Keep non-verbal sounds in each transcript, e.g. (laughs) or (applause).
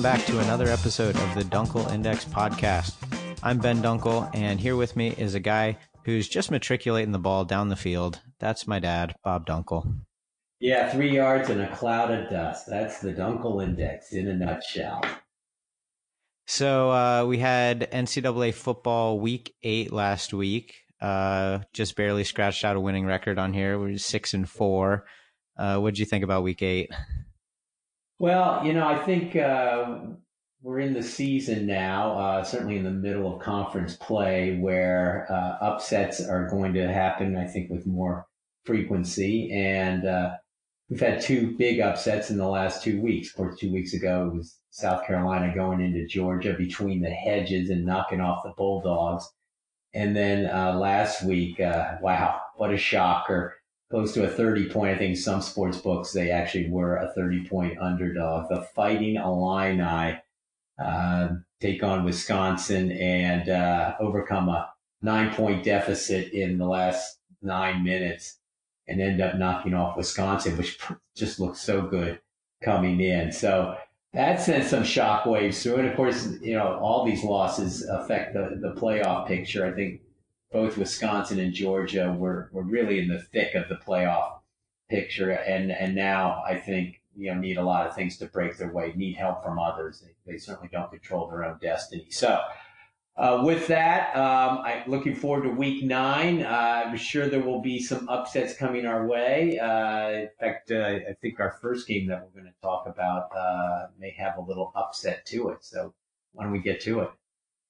Welcome back to another episode of the Dunkel Index podcast. I'm Ben Dunkel, and here with me is a guy who's just matriculating the ball down the field. That's my dad, Bob Dunkel. Yeah, three yards and a cloud of dust. That's the Dunkel Index in a nutshell. So uh, we had NCAA football week eight last week. Uh, just barely scratched out a winning record on here. We're six and four. Uh, what did you think about week eight? Well, you know, I think uh, we're in the season now, uh, certainly in the middle of conference play, where uh, upsets are going to happen. I think with more frequency, and uh, we've had two big upsets in the last two weeks. Of course, two weeks ago it was South Carolina going into Georgia between the hedges and knocking off the Bulldogs. And then uh, last week, uh, wow, what a shocker. Close to a 30 point. I think some sports books, they actually were a 30 point underdog. The Fighting Illini uh, take on Wisconsin and uh, overcome a nine point deficit in the last nine minutes and end up knocking off Wisconsin, which just looks so good coming in. So that sent some shockwaves through And Of course, you know, all these losses affect the, the playoff picture. I think both Wisconsin and Georgia were, were really in the thick of the playoff picture. And, and now I think, you know, need a lot of things to break their way, need help from others. They, they certainly don't control their own destiny. So, uh, with that, um, I'm looking forward to week nine. Uh, I'm sure there will be some upsets coming our way. Uh, in fact, uh, I think our first game that we're going to talk about uh, may have a little upset to it. So why don't we get to it?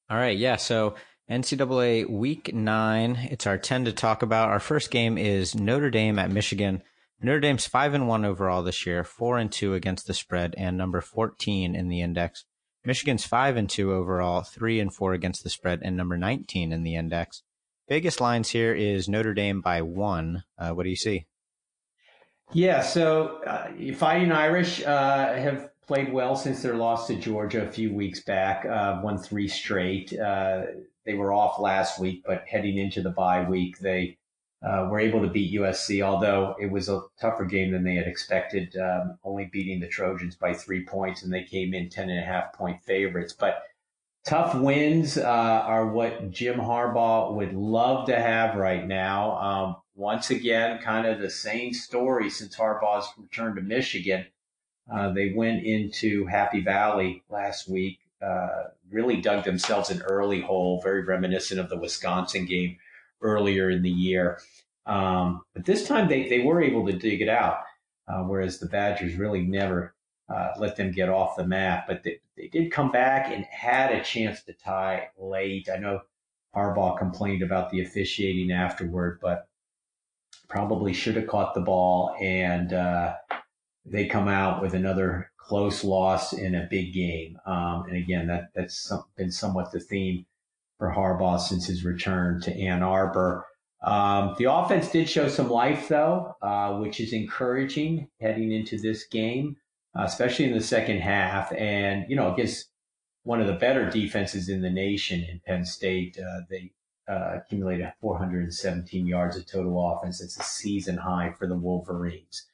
All right. Yeah. So NCAA week nine, it's our 10 to talk about. Our first game is Notre Dame at Michigan. Notre Dame's five and one overall this year, four and two against the spread, and number 14 in the index. Michigan's five and two overall, three and four against the spread, and number 19 in the index. Biggest lines here is Notre Dame by one. Uh, what do you see? Yeah, so uh, Fighting Irish uh, have played well since their loss to Georgia a few weeks back. Uh, won three straight. They were off last week, but heading into the bye week, they uh, were able to beat USC, although it was a tougher game than they had expected, um, only beating the Trojans by three points, and they came in 10 and a half point favorites. But tough wins uh, are what Jim Harbaugh would love to have right now. Um, once again, kind of the same story since Harbaugh's return to Michigan. Uh, they went into Happy Valley last week, uh, really dug themselves an early hole, very reminiscent of the Wisconsin game earlier in the year. Um, but this time they, they were able to dig it out, uh, whereas the Badgers really never uh, let them get off the map. But they, they did come back and had a chance to tie late. I know Harbaugh complained about the officiating afterward, but probably should have caught the ball. And uh, they come out with another close loss in a big game. Um, and again, that that's some, been somewhat the theme for Harbaugh since his return to Ann Arbor. Um, the offense did show some life, though, uh, which is encouraging heading into this game, uh, especially in the second half. And, you know, against one of the better defenses in the nation in Penn State, uh, they uh, accumulated 417 yards of total offense. It's a season high for the Wolverines.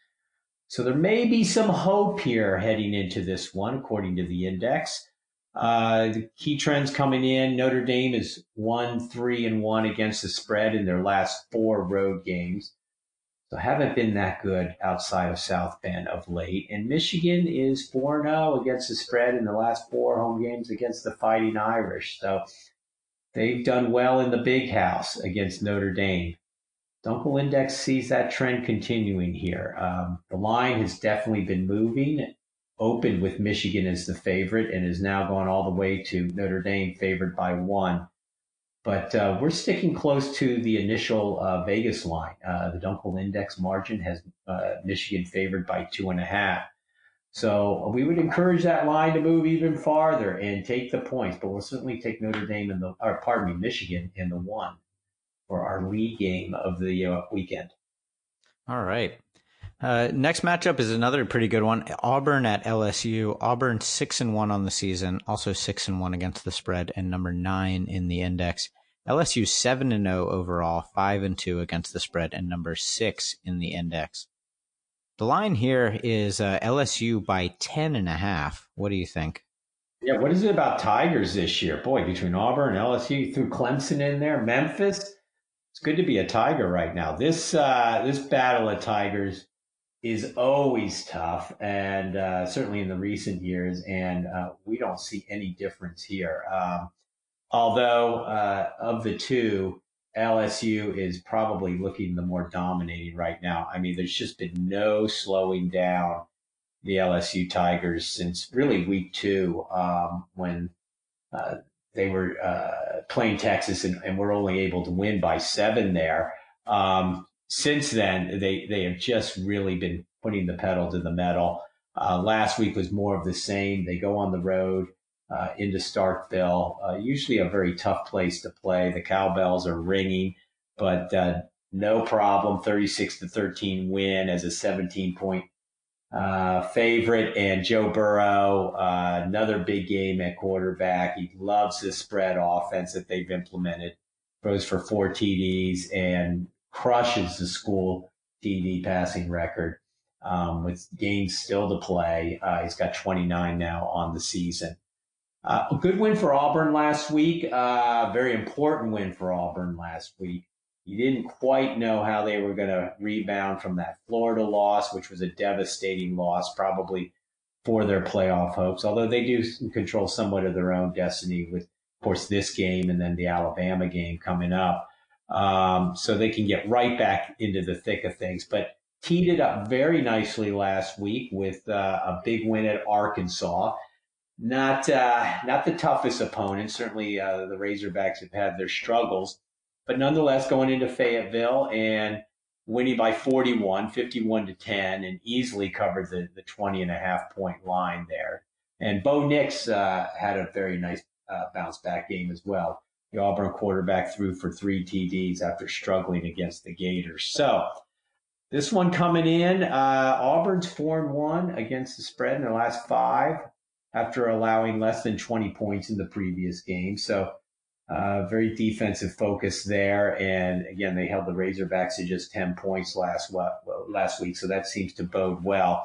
So there may be some hope here heading into this one, according to the index. Uh, the key trends coming in: Notre Dame is one, three, and one against the spread in their last four road games. So haven't been that good outside of South Bend of late. And Michigan is 4-0 against the spread in the last four home games against the Fighting Irish. So they've done well in the big house against Notre Dame. Dunkel Index sees that trend continuing here. Um, the line has definitely been moving opened with Michigan as the favorite and has now gone all the way to Notre Dame favored by one. But uh, we're sticking close to the initial uh, Vegas line. Uh, the Dunkel Index margin has uh, Michigan favored by two and a half. So we would encourage that line to move even farther and take the points, but we'll certainly take Notre Dame in the, or pardon me, Michigan in the one for our lead game of the uh, weekend. All right. Uh, next matchup is another pretty good one. Auburn at LSU. Auburn six and one on the season, also six and one against the spread, and number nine in the index. LSU seven and zero overall, five and two against the spread, and number six in the index. The line here is uh, LSU by 10 and a half. What do you think? Yeah, what is it about Tigers this year? Boy, between Auburn and LSU, threw Clemson in there, Memphis. It's good to be a Tiger right now. This uh, this battle of Tigers is always tough, and uh, certainly in the recent years, and uh, we don't see any difference here. Um, although uh, of the two, LSU is probably looking the more dominating right now. I mean, there's just been no slowing down the LSU Tigers since really week two um, when uh, they were uh, playing Texas and, and, were only able to win by seven there. Um, since then, they, they have just really been putting the pedal to the metal. Uh, last week was more of the same. They go on the road uh, into Starkville, uh, usually a very tough place to play. The cowbells are ringing, but uh, no problem. 36 to 13 win as a 17 point uh, favorite. And Joe Burrow, uh, another big game at quarterback. He loves the spread offense that they've implemented. Throws for four TDs and crushes the school TD passing record. Um, with games still to play, uh, he's got 29 now on the season. Uh, a good win for Auburn last week. Uh, very important win for Auburn last week. You didn't quite know how they were going to rebound from that Florida loss, which was a devastating loss, probably for their playoff hopes. Although they do control somewhat of their own destiny with, of course, this game and then the Alabama game coming up. Um, so they can get right back into the thick of things. But teed it up very nicely last week with uh, a big win at Arkansas not uh, not the toughest opponent. Certainly, uh, the Razorbacks have had their struggles, but nonetheless, going into Fayetteville and winning by 41, 51 to 10, and easily covered the, the 20 and a half point line there. And Bo Nix uh, had a very nice uh, bounce back game as well. The Auburn quarterback threw for three TDs after struggling against the Gators. So this one coming in, uh, Auburn's four and one against the spread in the last five after allowing less than 20 points in the previous game. So, uh, very defensive focus there. And again, they held the Razorbacks to just 10 points last, last week. So that seems to bode well.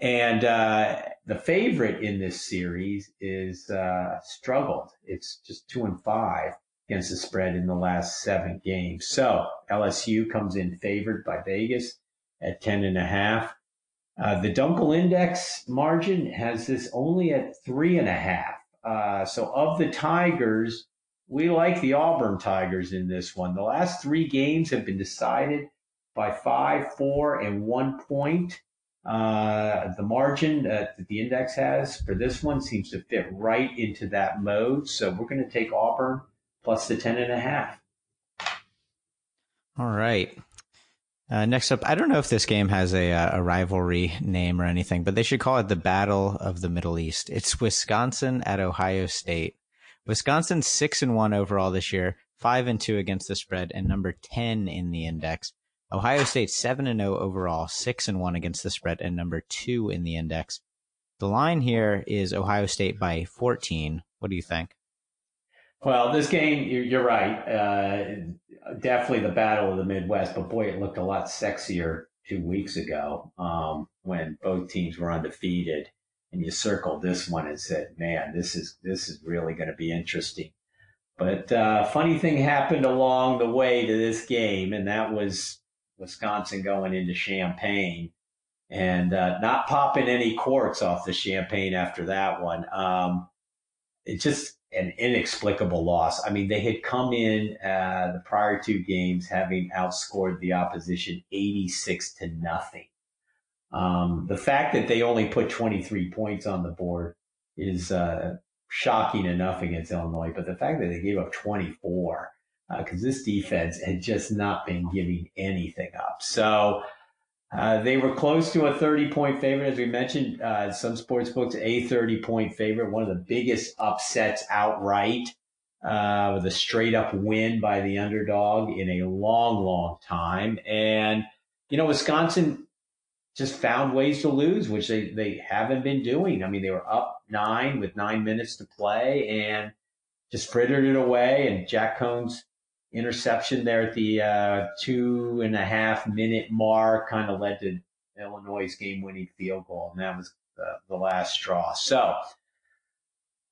And uh, the favorite in this series is uh, struggled. It's just two and five against the spread in the last seven games. So LSU comes in favored by Vegas at 10 and a half. Uh, the Dunkel Index margin has this only at three and a half. Uh, so of the Tigers, we like the Auburn Tigers in this one. The last three games have been decided by five, four, and one point. Uh, the margin that the index has for this one seems to fit right into that mode. So we're going to take Auburn plus the ten and a half. All right. Uh, next up, I don't know if this game has a, uh, a rivalry name or anything, but they should call it the Battle of the Middle East. It's Wisconsin at Ohio State. Wisconsin's six and one overall this year, five and two against the spread, and number ten in the index. Ohio State seven and zero oh overall, six and one against the spread, and number two in the index. The line here is Ohio State by fourteen. What do you think? Well, this game, you're right. Uh, definitely the battle of the Midwest, but boy, it looked a lot sexier two weeks ago um, when both teams were undefeated. And you circled this one and said, "Man, this is this is really going to be interesting." But uh, funny thing happened along the way to this game, and that was Wisconsin going into Champaign and uh, not popping any corks off the champagne after that one. Um, just an inexplicable loss. I mean, they had come in uh, the prior two games having outscored the opposition 86 to nothing. Um, the fact that they only put 23 points on the board is uh, shocking enough against Illinois, but the fact that they gave up 24, because uh, this defense had just not been giving anything up. So, uh, they were close to a 30 point favorite, as we mentioned. Uh, some sports books, a 30 point favorite, one of the biggest upsets outright uh, with a straight up win by the underdog in a long, long time. And, you know, Wisconsin just found ways to lose, which they, they haven't been doing. I mean, they were up nine with nine minutes to play and just frittered it away. And Jack Coan's interception there at the uh, two and a half minute mark kind of led to Illinois' game-winning field goal, and that was the, the last straw. So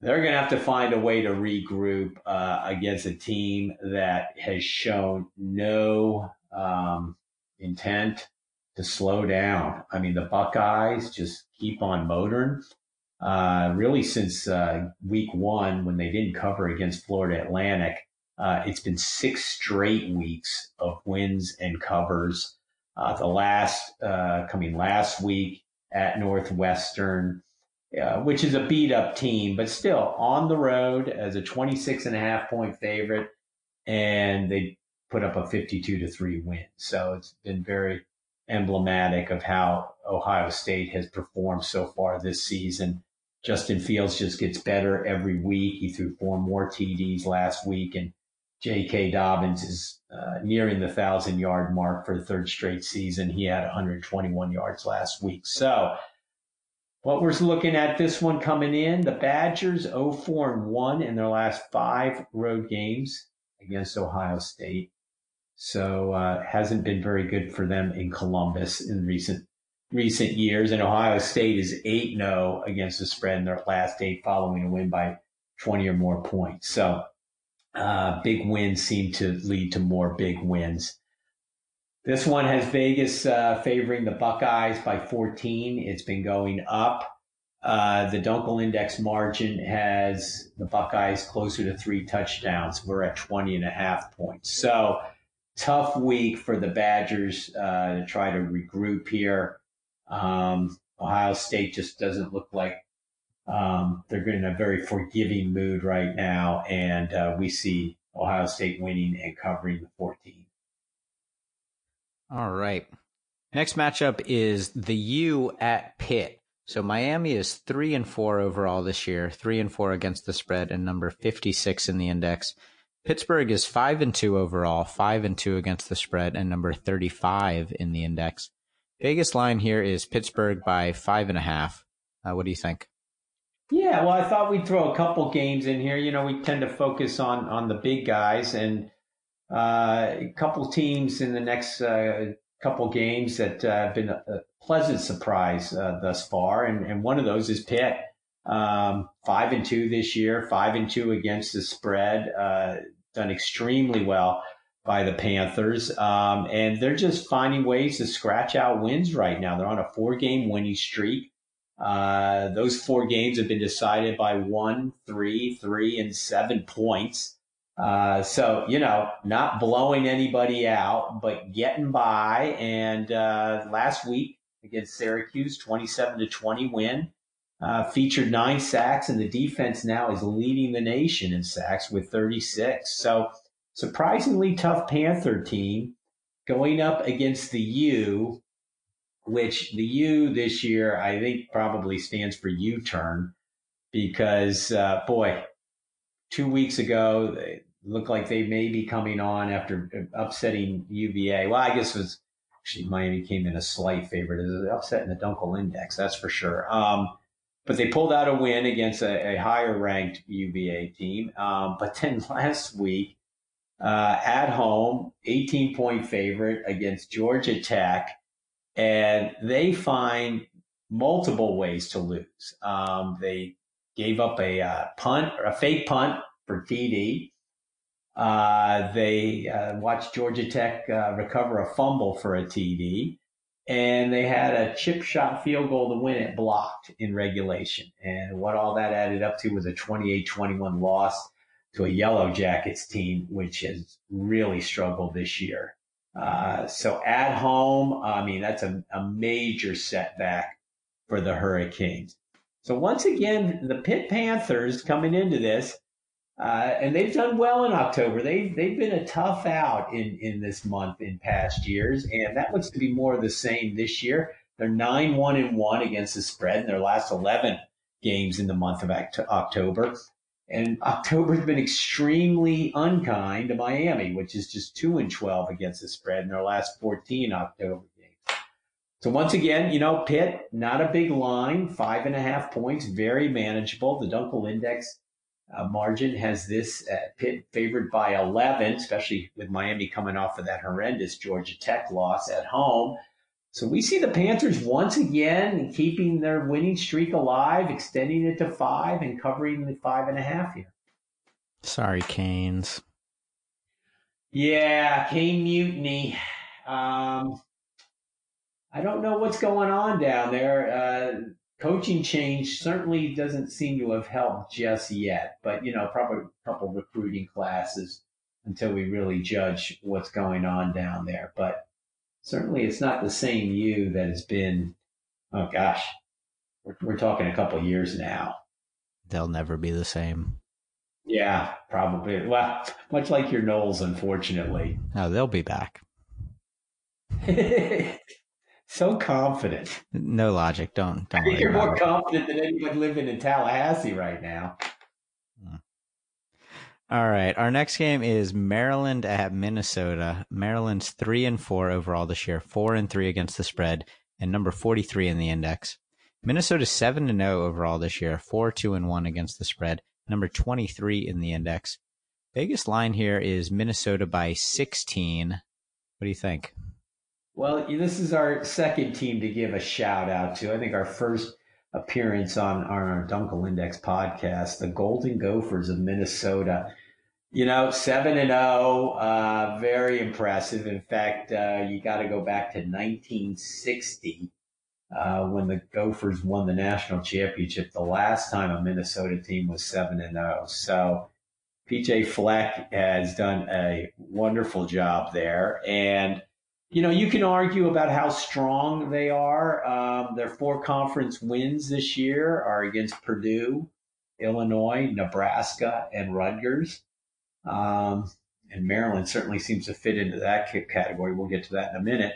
they're going to have to find a way to regroup uh, against a team that has shown no um, intent to slow down. I mean, the Buckeyes just keep on motoring. Uh, really, since uh, week one, when they didn't cover against Florida Atlantic, uh, it's been six straight weeks of wins and covers. Uh, the last uh, coming last week at Northwestern, uh, which is a beat up team, but still on the road as a 26 and a half point favorite. And they put up a 52 to 3 win. So it's been very emblematic of how Ohio State has performed so far this season. Justin Fields just gets better every week. He threw four more TDs last week, and J.K. Dobbins is uh, nearing the thousand yard mark for the third straight season. He had 121 yards last week. So, what we're looking at this one coming in, the Badgers 0 4 and 1 in their last five road games against Ohio State. So uh, hasn't been very good for them in Columbus in recent recent years. And Ohio State is 8 0 against the spread in their last eight following a win by 20 or more points. So uh, big wins seem to lead to more big wins. This one has Vegas uh, favoring the Buckeyes by 14. It's been going up. Uh, the Dunkel Index margin has the Buckeyes closer to three touchdowns. We're at 20 and a half points. So tough week for the Badgers uh, to try to regroup here. Um, Ohio State just doesn't look like um, they're in a very forgiving mood right now, and uh, we see Ohio State winning and covering the 14. All right. Next matchup is the U at Pitt. So Miami is three and four overall this year, three and four against the spread, and number 56 in the index. Pittsburgh is five and two overall, five and two against the spread, and number 35 in the index. Vegas line here is Pittsburgh by five and a half. Uh, what do you think? Yeah, well, I thought we'd throw a couple games in here. You know, we tend to focus on on the big guys, and uh, a couple teams in the next uh, couple games that uh, have been a, a pleasant surprise uh, thus far, and, and one of those is Pitt. Um, five and two this year, five and two against the spread, uh, done extremely well by the Panthers. Um, and they're just finding ways to scratch out wins right now. They're on a four game winning streak. Uh, those four games have been decided by one, three, three, and seven points. Uh, so, you know, not blowing anybody out, but getting by. And uh, last week against Syracuse, 27 to 20 win uh, featured nine sacks, and the defense now is leading the nation in sacks with 36. So, surprisingly tough Panther team going up against the U, which the U this year I think probably stands for U turn because, uh, boy, two weeks ago, it looked like they may be coming on after upsetting UVA. Well, I guess it was actually Miami came in a slight favorite. It was upsetting the Dunkel Index, that's for sure. Um, but they pulled out a win against a, a higher ranked UVA team. Um, but (laughs) then last week, uh, at home, 18 point favorite against Georgia Tech, and they find multiple ways to lose. Um, they gave up a uh, punt or a fake punt for TD. Uh, they uh, watched Georgia Tech uh, recover a fumble for a TD and they had a chip shot field goal to win it blocked in regulation. And what all that added up to was a 28-21 loss to a Yellow Jackets team, which has really struggled this year. Uh, so at home, I mean, that's a, a major setback for the Hurricanes. So once again, the Pitt Panthers coming into this uh, and they've done well in October. They've they've been a tough out in in this month in past years, and that looks to be more of the same this year. They're nine one and one against the spread in their last eleven games in the month of October. And October's been extremely unkind to Miami, which is just two and twelve against the spread in their last fourteen October games. So once again, you know, Pitt, not a big line, five and a half points, very manageable. The Dunkel Index uh, margin has this uh, Pitt favored by 11, especially with Miami coming off of that horrendous Georgia Tech loss at home. So we see the Panthers once again keeping their winning streak alive, extending it to five and covering the five and a half here. Sorry, Canes. Yeah, Cane Mutiny. Um, I don't know what's going on down there. Uh, coaching change certainly doesn't seem to have helped just yet, but you know, probably a couple recruiting classes until we really judge what's going on down there. But certainly it's not the same you that has been, oh gosh, we're, we're talking a couple years now. They'll never be the same. Yeah, probably. Well, much like your Noles, unfortunately. No, they'll be back. (laughs) so confident. No logic. Don't. don't I think you're more it. confident than anyone living in Tallahassee right now. Hmm. All right. Our next game is Maryland at Minnesota. Maryland's three and four overall this year, four and three against the spread, and number 43 in the index. Minnesota's seven and zero overall this year, four two and one against the spread, number 23 in the index. Biggest line here is Minnesota by 16. What do you think? Well, this is our second team to give a shout out to. I think our first appearance on, on our Dunkel Index podcast, the Golden Gophers of Minnesota. You know, seven and zero, oh, uh, very impressive. In fact, uh, you got to go back to 1960 uh, when the Gophers won the national championship. The last time a Minnesota team was seven and zero. Oh. So PJ Fleck has done a wonderful job there, and you know you can argue about how strong they are. Um, their four conference wins this year are against Purdue, Illinois, Nebraska, and Rutgers. Um, and Maryland certainly seems to fit into that category. We'll get to that in a minute.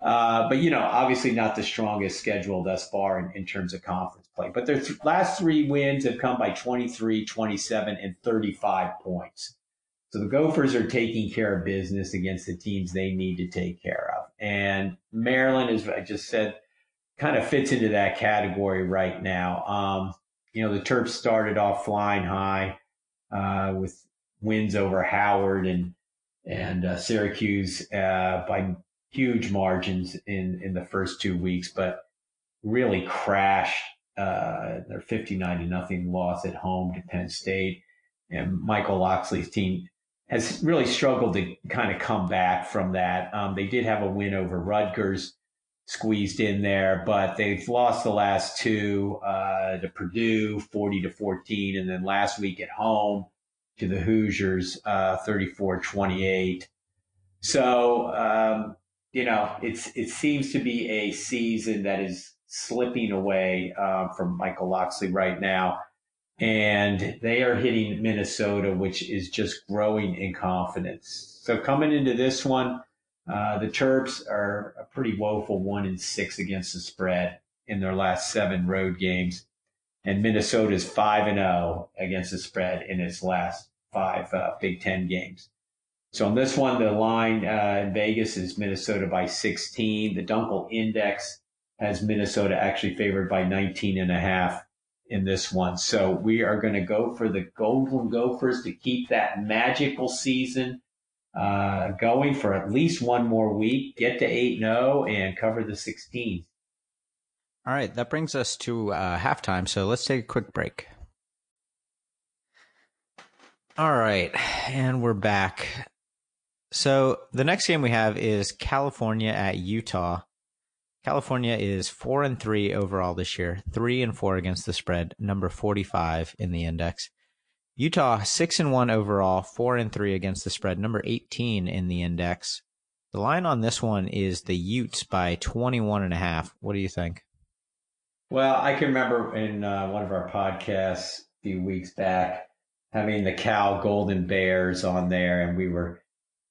Uh, but, you know, obviously not the strongest schedule thus far in, in terms of conference play. But their th- last three wins have come by 23, 27, and 35 points. So the Gophers are taking care of business against the teams they need to take care of. And Maryland, as I just said, kind of fits into that category right now. Um, you know, the Terps started off flying high uh, with wins over Howard and and uh, Syracuse uh, by huge margins in in the first two weeks, but really crashed uh, their 59 to nothing loss at home to Penn State. And Michael Locksley's team has really struggled to kind of come back from that. Um, they did have a win over Rutgers squeezed in there, but they've lost the last two uh, to Purdue, 40 to 14, and then last week at home to the Hoosiers, uh, 34-28. So, um, you know, it's, it seems to be a season that is slipping away uh, from Michael Locksley right now. And they are hitting Minnesota, which is just growing in confidence. So coming into this one, uh, the Terps are a pretty woeful one in six against the spread in their last seven road games and Minnesota is five and zero oh against the spread in its last five uh, Big Ten games. So on this one, the line uh, in Vegas is Minnesota by 16. The Dunkel Index has Minnesota actually favored by 19 and a half in this one. So we are going to go for the Golden Gophers to keep that magical season uh, going for at least one more week, get to 8 0 and cover the 16. All right, that brings us to uh, halftime. So let's take a quick break. All right, and we're back. So the next game we have is California at Utah. California is four and three overall this year, three and four against the spread, number forty-five in the index. Utah six and one overall, four and three against the spread, number eighteen in the index. The line on this one is the Utes by 21 and a half. What do you think? Well, I can remember in uh, one of our podcasts a few weeks back having the Cal Golden Bears on there, and we were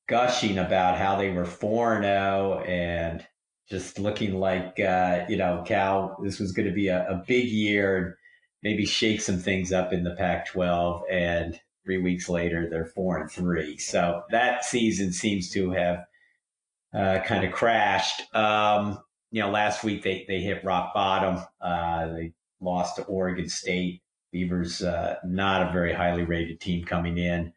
gushing about how they were 4 0 and just looking like, uh, you know, Cal, this was going to be a, a big year and maybe shake some things up in the Pac 12. And three weeks later, they're 4 and 3. So that season seems to have uh, kind of crashed. Um, you know, last week they, they hit rock bottom. Uh, they lost to Oregon State. Beavers, uh, not a very highly rated team coming in.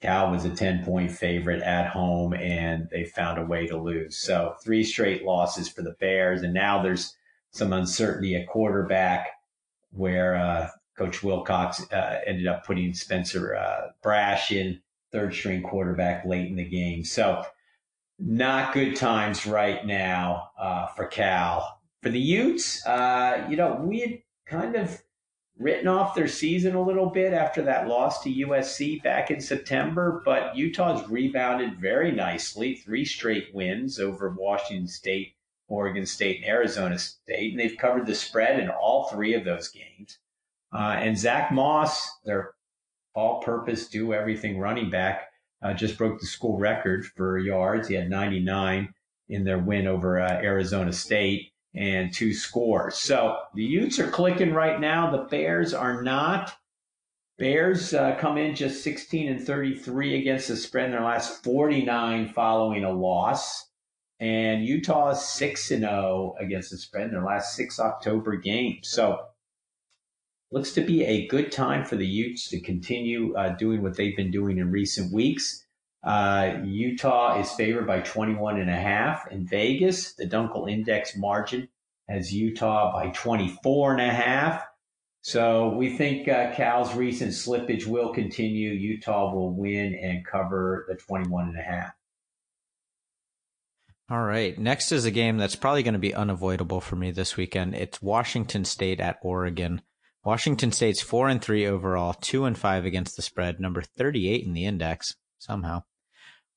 Cal was a 10 point favorite at home and they found a way to lose. So three straight losses for the Bears. And now there's some uncertainty at quarterback where uh, Coach Wilcox uh, ended up putting Spencer uh, Brasch in third string quarterback late in the game. So not good times right now uh, for Cal. For the Utes, uh, you know, we had kind of written off their season a little bit after that loss to USC back in September, but Utah's rebounded very nicely, three straight wins over Washington State, Oregon State, and Arizona State, and they've covered the spread in all three of those games. Uh, and Zach Moss, their all-purpose, do everything running back, uh, just broke the school record for yards. He had 99 in their win over uh, Arizona State and two scores. So the Utes are clicking right now. The Bears are not. Bears uh, come in just 16 and 33 against the spread in their last 49 following a loss. And Utah is 6 and 0 against the spread in their last six October games. So looks to be a good time for the Utes to continue uh, doing what they've been doing in recent weeks. Uh, Utah is favored by 21 and a half. In Vegas, the Dunkel Index margin has Utah by 24 and a half. So we think uh, Cal's recent slippage will continue. Utah will win and cover the 21 and a half. All right. Next is a game that's probably going to be unavoidable for me this weekend. It's Washington State at Oregon. Washington State's 4 and 3 overall, 2 and 5 against the spread, number 38 in the index somehow.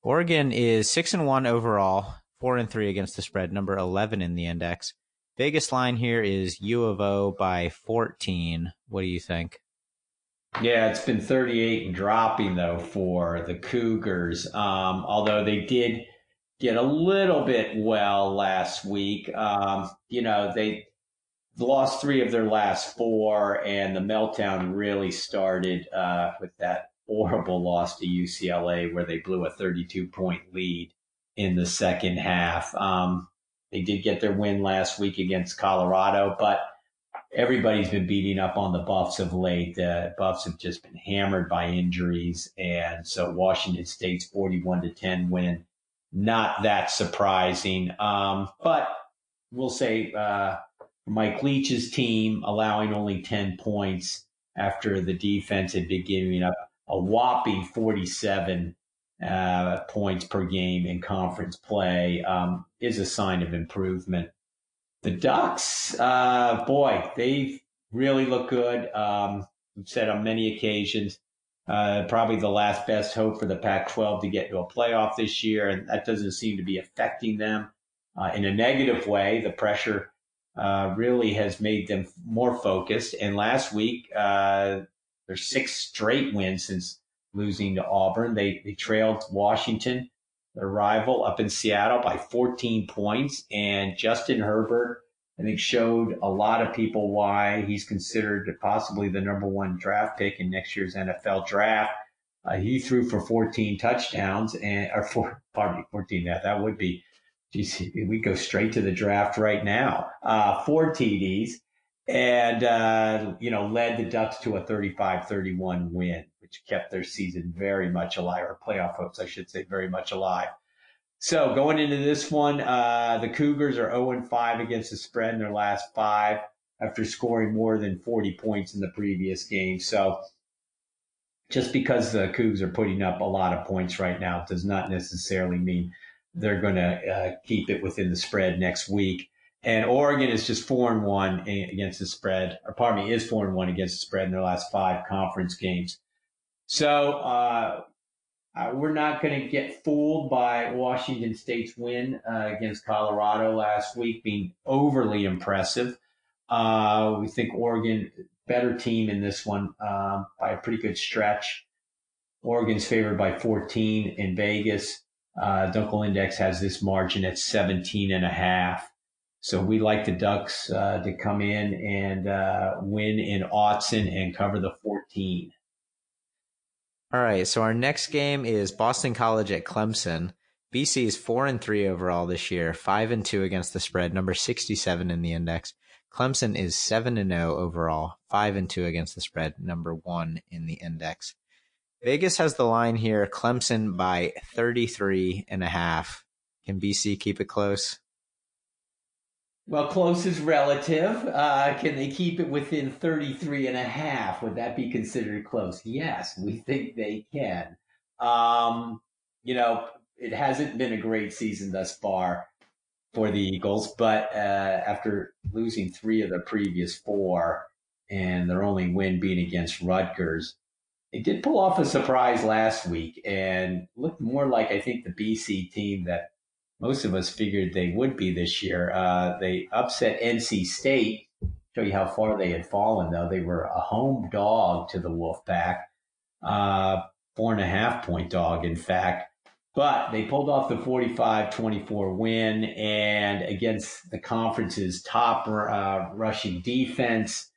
Oregon is six and one overall, four and three against the spread, number eleven in the index. Biggest line here is U of O by fourteen. What do you think? Yeah, it's been 38 and dropping though for the Cougars. Um, although they did get a little bit well last week. Um, you know, they lost three of their last four, and the meltdown really started uh, with that horrible loss to UCLA where they blew a 32 point lead in the second half. Um, they did get their win last week against Colorado, but everybody's been beating up on the Buffs of late. The Buffs have just been hammered by injuries. And so Washington State's 41 to 10 win, not that surprising. Um, but we'll say, uh, Mike Leach's team allowing only 10 points after the defense had been giving up a whopping 47 uh, points per game in conference play um, is a sign of improvement. The Ducks, uh, boy, they really look good. Um, we've said on many occasions, uh, probably the last best hope for the Pac 12 to get to a playoff this year, and that doesn't seem to be affecting them uh, in a negative way. The pressure uh, really has made them more focused. And last week, uh, their sixth straight win since losing to Auburn. They they trailed Washington, their rival, up in Seattle by 14 points. And Justin Herbert, I think, showed a lot of people why he's considered possibly the number one draft pick in next year's NFL draft. Uh, he threw for 14 touchdowns and or four, pardon me, 14. That that would be, geez, we go straight to the draft right now. Uh, four TDs and uh, you know led the Ducks to a 35-31 win, which kept their season very much alive, or playoff hopes, I should say, very much alive. So going into this one, uh, the Cougars are 0 5 against the spread in their last five after scoring more than 40 points in the previous game. So just because the Cougs are putting up a lot of points right now does not necessarily mean they're going to uh, keep it within the spread next week. And Oregon is just four and one against the spread, or pardon me, is four and one against the spread in their last five conference games. So uh, uh, we're not going to get fooled by Washington State's win uh, against Colorado last week being overly impressive. Uh, we think Oregon better team in this one um, by a pretty good stretch. Oregon's favored by 14 in Vegas. Uh, Dunkel Index has this margin at 17 and a half. So we like the Ducks uh, to come in and uh, win in Autzen and cover the 14. All right. So our next game is Boston College at Clemson. BC is four and three overall this year, five and two against the spread, number 67 in the index. Clemson is seven and zero oh overall, five and two against the spread, number one in the index. Vegas has the line here Clemson by 33 and a half. Can BC keep it close? Well, close is relative. Uh, can they keep it within 33 and a half? Would that be considered close? Yes, we think they can. Um, you know, it hasn't been a great season thus far for the Eagles, but uh, after losing three of the previous four and their only win being against Rutgers, they did pull off a surprise last week and looked more like, I think, the BC team that most of us figured they would be this year. Uh, they upset NC State. Show you how far they had fallen, though. They were a home dog to the Wolfpack, uh, four and a half point dog, in fact. But they pulled off the 45 24 win and against the conference's top uh, rushing defense.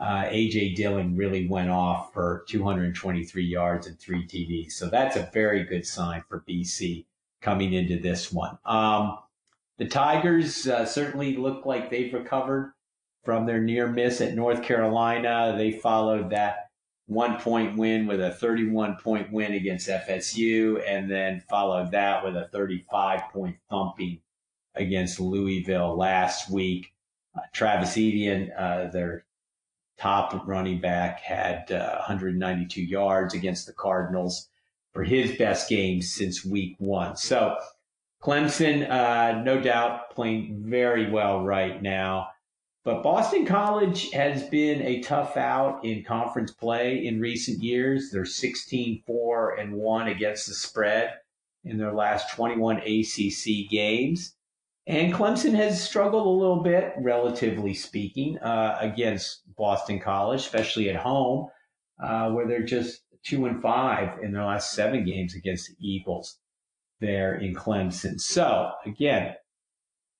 Uh, AJ Dillon really went off for 223 yards and three TDs. So that's a very good sign for BC coming into this one. Um, the Tigers uh, certainly look like they've recovered from their near miss at North Carolina. They followed that one point win with a 31 point win against FSU, and then followed that with a 35 point thumping against Louisville last week. Uh, Travis Etienne, uh, their top running back, had uh, 192 yards against the Cardinals for his best game since week one. So Clemson, uh, no doubt, playing very well right now. But Boston College has been a tough out in conference play in recent years. They're 16 4 and 1 against the spread in their last 21 ACC games. And Clemson has struggled a little bit, relatively speaking, uh, against Boston College, especially at home, uh, where they're just two and five in their last seven games against the Eagles there in Clemson. So again,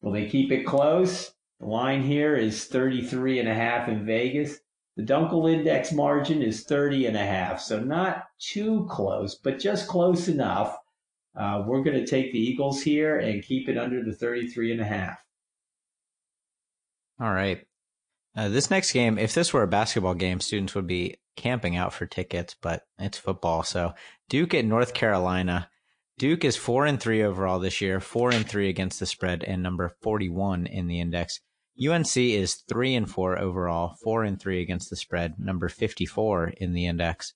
will they keep it close? The line here is 33 and a half in Vegas. The Dunkel index margin is 30 and a half. So not too close, but just close enough. Uh, we're going to take the Eagles here and keep it under the 33 and a half. All right. Uh, this next game, if this were a basketball game, students would be camping out for tickets, but it's football. So Duke at North Carolina. Duke is four and three overall this year, four and three against the spread, and number forty-one in the index. UNC is three and four overall, four and three against the spread, number fifty-four in the index.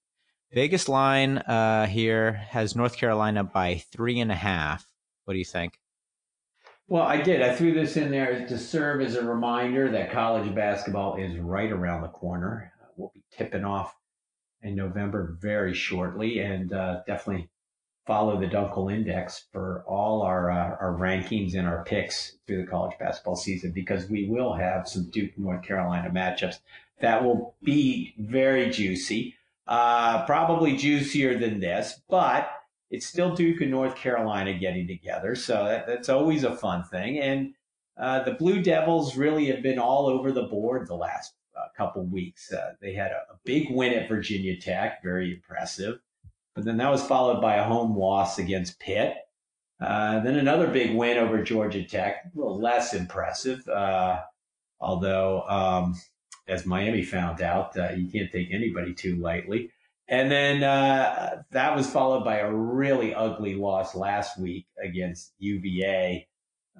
Vegas line uh, here has North Carolina by three and a half. What do you think? Well, I did. I threw this in there to serve as a reminder that college basketball is right around the corner we'll be tipping off in November very shortly, and uh, definitely follow the Dunkel Index for all our uh, our rankings and our picks through the college basketball season because we will have some Duke North Carolina matchups that will be very juicy, uh, probably juicier than this, but it's still Duke and North Carolina getting together, so that, that's always a fun thing. And uh, the Blue Devils really have been all over the board the last a couple weeks. Uh, they had a, a, big win at Virginia Tech, very impressive. But then that was followed by a home loss against Pitt. Uh, then another big win over Georgia Tech, a little less impressive. Uh, although, um, as Miami found out, uh, you can't take anybody too lightly. And then uh, that was followed by a really ugly loss last week against UVA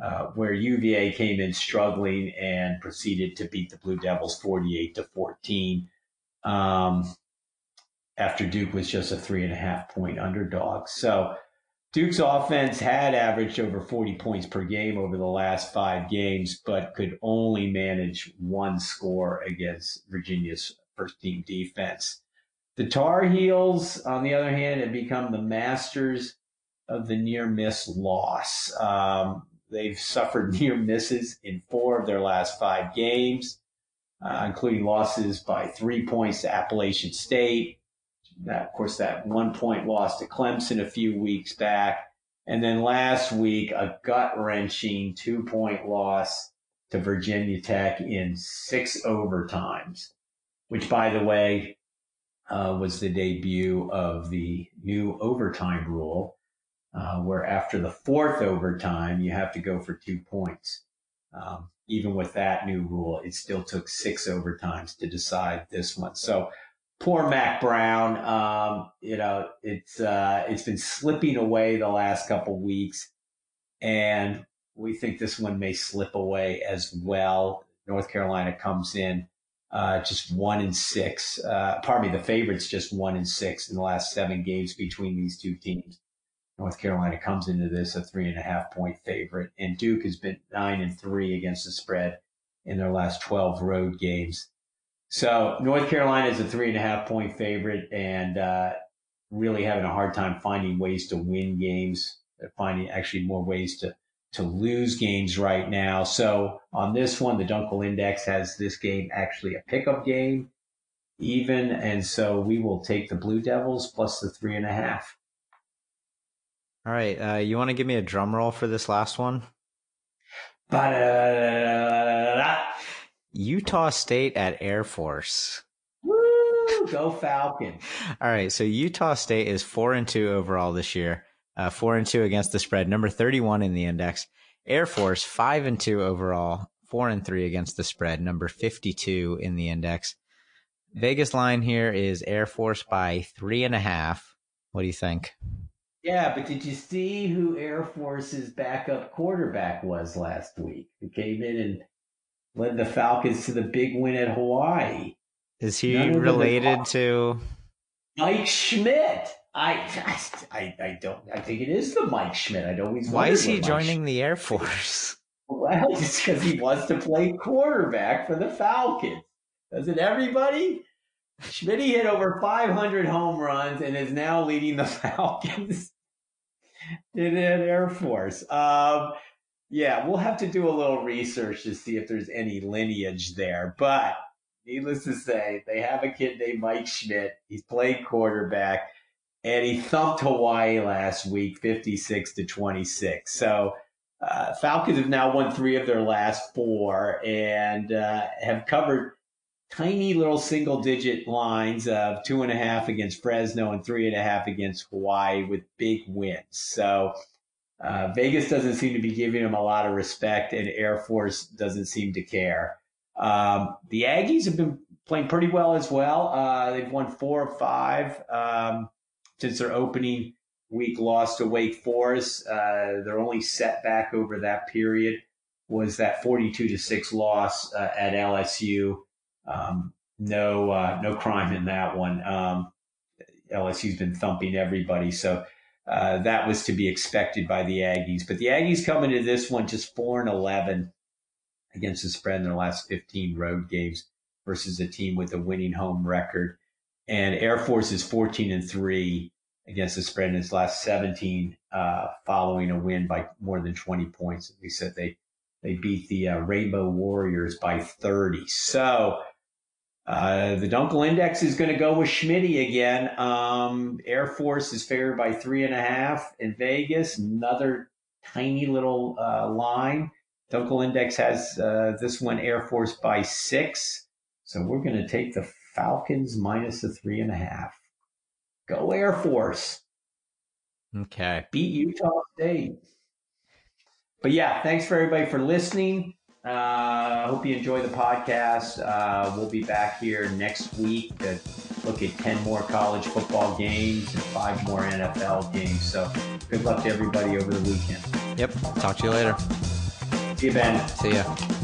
uh, where UVA came in struggling and proceeded to beat the Blue Devils 48 to 14. Um, after Duke was just a three and a half point underdog. So Duke's offense had averaged over 40 points per game over the last five games, but could only manage one score against Virginia's first team defense. The Tar Heels, on the other hand, have become the masters of the near miss loss. Um, They've suffered (laughs) near misses in four of their last five games, uh, including losses by three points to Appalachian State. That, of course, that one point loss to Clemson a few weeks back. And then last week, a gut wrenching two point loss to Virginia Tech in six overtimes, which, by the way, uh, was the debut of the new overtime rule uh, where after the fourth overtime, you have to go for two points. Um, even with that new rule, it still took six overtimes to decide this one. So poor Mack Brown. Um, you know, it's uh, it's been slipping away the last couple weeks, and we think this one may slip away as well. North Carolina comes in uh, just one in six. Uh, pardon me, the favorites just one in six in the last seven games between these two teams. North Carolina comes into this a three and a half point favorite, and Duke has been nine and three against the spread in their last 12 road games. So North Carolina is a three and a half point favorite and uh, really having a hard time finding ways to win games. They're finding actually more ways to to lose games right now. So on this one, the Dunkel Index has this game actually a pickup game, even, and so we will take the Blue Devils plus the three and a half. All right, uh, you want to give me a drum roll for this last one? Utah State at Air Force. Woo! Go Falcon! (laughs) All right, so Utah State is four and two overall this year uh, four and two against the spread, number 31 in the index. Air Force, five and two overall, four and three against the spread, number 52 in the index. Vegas line here is Air Force by three and a half. What do you think? Yeah, but did you see who Air Force's backup quarterback was last week? Who came in and led the Falcons to the big win at Hawaii? Is he related to Mike Schmidt? I, I, I don't. I think it is the Mike Schmidt. I always. Why is he joining the Air Force? (laughs) Well, it's because he wants to play quarterback for the Falcons. Doesn't everybody? Schmidt hit over 500 home runs and is now leading the (laughs) Falcons in an Air Force. Um, yeah, we'll have to do a little research to see if there's any lineage there. But needless to say, they have a kid named Mike Schmidt. He's played quarterback and he thumped Hawaii last week, 56 to 26. So uh, Falcons have now won three of their last four and uh, have covered tiny little single digit lines of two and a half against Fresno and three and a half against Hawaii with big wins. So uh, Vegas doesn't seem to be giving them a lot of respect, and Air Force doesn't seem to care. Um, the Aggies have been playing pretty well as well. Uh, they've won four or five. Um, since their opening week loss to Wake Forest. Uh, their only setback over that period was that 42 to 6 loss uh, at LSU. Um, no, uh, no crime in that one. Um, LSU's been thumping everybody. So, uh, that was to be expected by the Aggies. But the Aggies come into this one just 4 and 11 against the spread in their last 15 road games versus a team with a winning home record and Air Force is 14 and three against the spread in its last 17, uh, following a win by more than 20 points. We said they they beat the uh, Rainbow Warriors by 30. So uh, the Dunkel Index is going to go with Schmitty again. Um, Air Force is favored by three and a half in Vegas. Another tiny little uh, line. Dunkel Index has uh, this one Air Force by six. So we're going to take the Falcons minus the three and a half. Go Air Force. Okay. Beat Utah State. But yeah, thanks for everybody for listening. I uh, hope you enjoy the podcast. Uh, we'll be back here next week to look at 10 more college football games and five more NFL games. So good luck to everybody over the weekend. Yep. Talk to you later. See you, Ben. See ya.